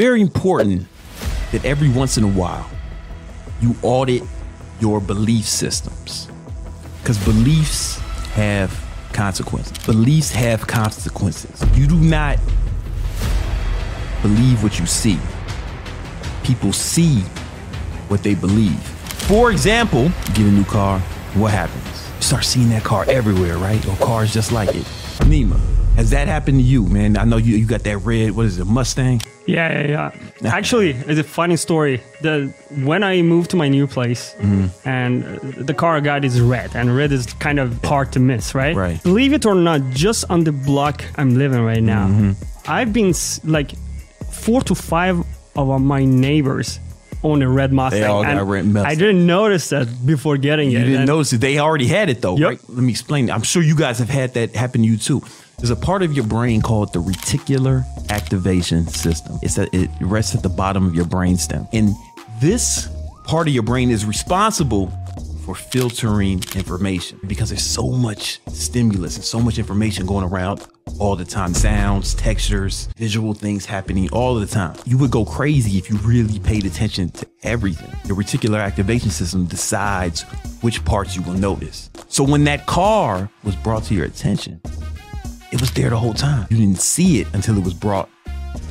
very important that every once in a while you audit your belief systems because beliefs have consequences. Beliefs have consequences. You do not believe what you see. People see what they believe. For example, get a new car, what happens? You start seeing that car everywhere, right? Or cars just like it. Nima, has that happened to you, man? I know you you got that red, what is it, Mustang? Yeah, yeah, yeah. Actually, it's a funny story. The when I moved to my new place, Mm-hmm. and uh, the car I got is red, and red is kind of hard to miss, right? Right. Believe it or not, just on the block I'm living right now, Mm-hmm. I've been like four to five of my neighbors own a red Mustang. They all got and red Mustang. I didn't notice that before getting You it. You didn't and- notice it. They already had it though, Yep. right? Let me explain. I'm sure you guys have had that happen to you too. There's a part of your brain called the reticular activation system. It's that it rests at the bottom of your brainstem, and this part of your brain is responsible for filtering information because there's so much stimulus and so much information going around all the time. Sounds textures visual things happening all the time. You would go crazy if you really paid attention to everything. Your reticular activation system decides which parts you will notice. So when that car was brought to your attention it was there the whole time you didn't see it until it was brought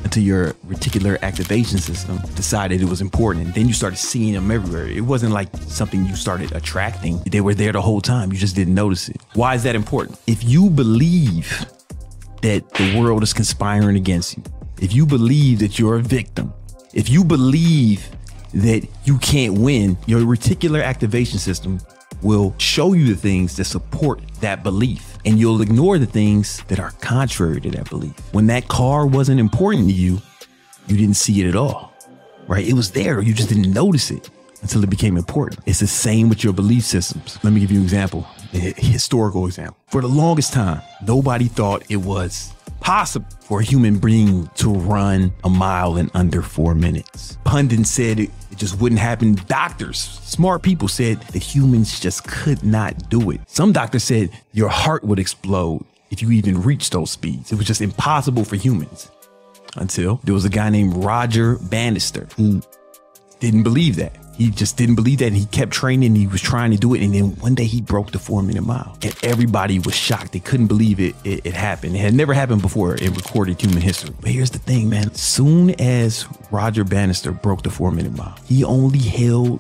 until your reticular activation system decided it was important. And then you started seeing them everywhere. It wasn't like something you started attracting. They were there the whole time. You just didn't notice it. Why is that important? If you believe that the world is conspiring against you, if you believe that you're a victim, if you believe that you can't win, your reticular activation system will show you the things that support that belief. And you'll ignore the things that are contrary to that belief. When that car wasn't important to you, you didn't see it at all, right? It was there. You just didn't notice it until it became important. It's the same with your belief systems. Let me give you an example, a historical example. For the longest time, nobody thought it was possible for a human being to run a mile in under four minutes. Pundits said it, it just wouldn't happen. Doctors, smart people said that humans just could not do it. Some doctors said your heart would explode if you even reached those speeds. It was just impossible for humans until there was a guy named Roger Bannister who didn't believe that. He just didn't believe that. And he kept training. He was trying to do it. And then one day he broke the four minute mile. And everybody was shocked. They couldn't believe it, it, it happened. It had never happened before in recorded human history. But here's the thing, man. Soon as Roger Bannister broke the four minute mile, he only held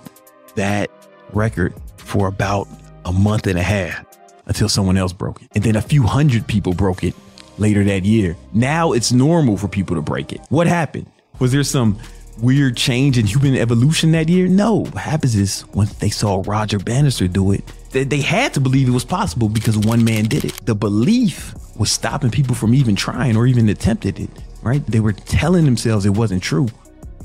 that record for about a month and a half until someone else broke it. And then a few hundred people broke it later that year. Now it's normal for people to break it. What happened? Was there some weird change in human evolution that year? No. What happens is once they saw Roger Bannister do it, they, they had to believe it was possible because one man did it. The belief was stopping people from even trying or even attempted it, right? They were telling themselves it wasn't true.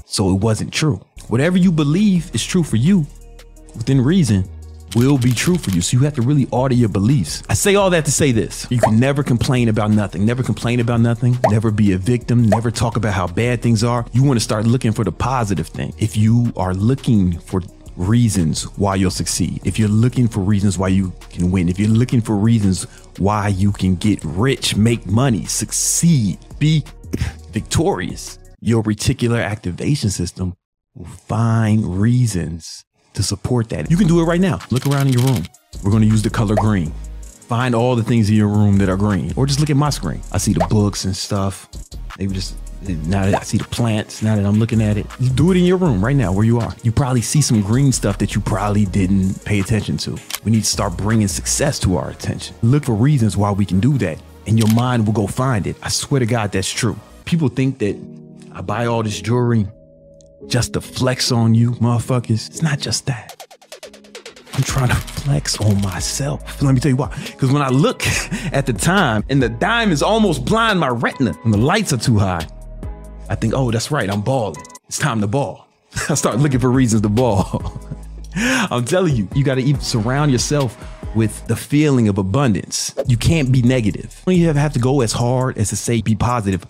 So it wasn't true. Whatever you believe is true for you within reason will be true for you. So you have to really audit your beliefs. I say all that to say this. You can never complain about nothing. Never complain about nothing. Never be a victim. Never talk about how bad things are. You want to start looking for the positive thing. If you are looking for reasons why you'll succeed, if you're looking for reasons why you can win, if you're looking for reasons why you can get rich, make money, succeed, be victorious, your reticular activation system will find reasons to support that. You can do it right now. Look around in your room. We're to use the color green. Find all the things in your room that are green, or just look at my screen. I see the books and stuff. Maybe just now that I see the plants, now that I'm looking at it, do it in your room right now where you are. You probably see some green stuff that you probably didn't pay attention to. We need to start bringing success to our attention. Look for reasons why we can do that, and your mind will go find it. I swear to God, that's true. People think that I buy all this jewelry just to flex on you, motherfuckers. It's not just that. I'm trying to flex on myself. Let me tell you why. Because when I look at the time and the diamonds almost blind my retina and the lights are too high, I think, oh, that's right, I'm balling. It's time to ball. I start looking for reasons to ball. I'm telling you, you got to even surround yourself with the feeling of abundance. You can't be negative. You have to go as hard as to say be positive.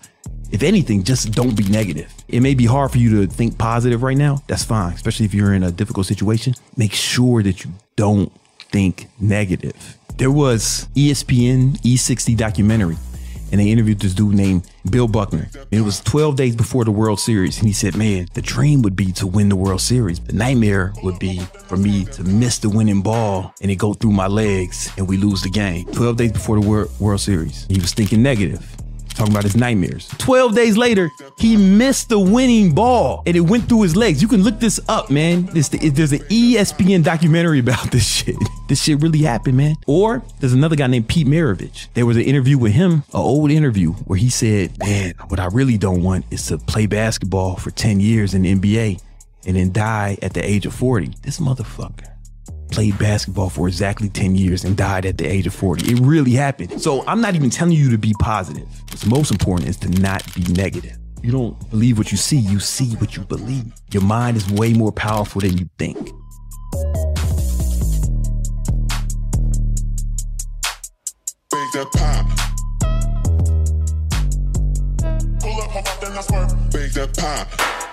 If anything, just don't be negative. It may be hard for you to think positive right now. That's fine, especially if you're in a difficult situation. Make sure that you don't think negative. There was ESPN E60 documentary, and they interviewed this dude named Bill Buckner. And it was 12 days before the World Series. And he said, Man, the dream would be to win the World Series. The nightmare would be for me to miss the winning ball and it go through my legs and we lose the game. 12 days before the World Series. He was thinking negative talking about his nightmares. 12 days later, he missed the winning ball and it went through his legs. You can look this up, man. This, there's an ESPN documentary about this shit. This shit really happened, man. Or there's another guy named Pete Maravich. There was an interview with him, an old interview, where he said, Man, what I really don't want is to play basketball for 10 years in the NBA and then die at the age of 40. This motherfucker played basketball for exactly 10 years and died at the age of 40. It really happened. So I'm not even telling you to be positive. What's most important is to not be negative. You don't believe what you see, you see what you believe. Your mind is way more powerful than you think. That pop. Pull up, up, then I swerve. Bake that pop.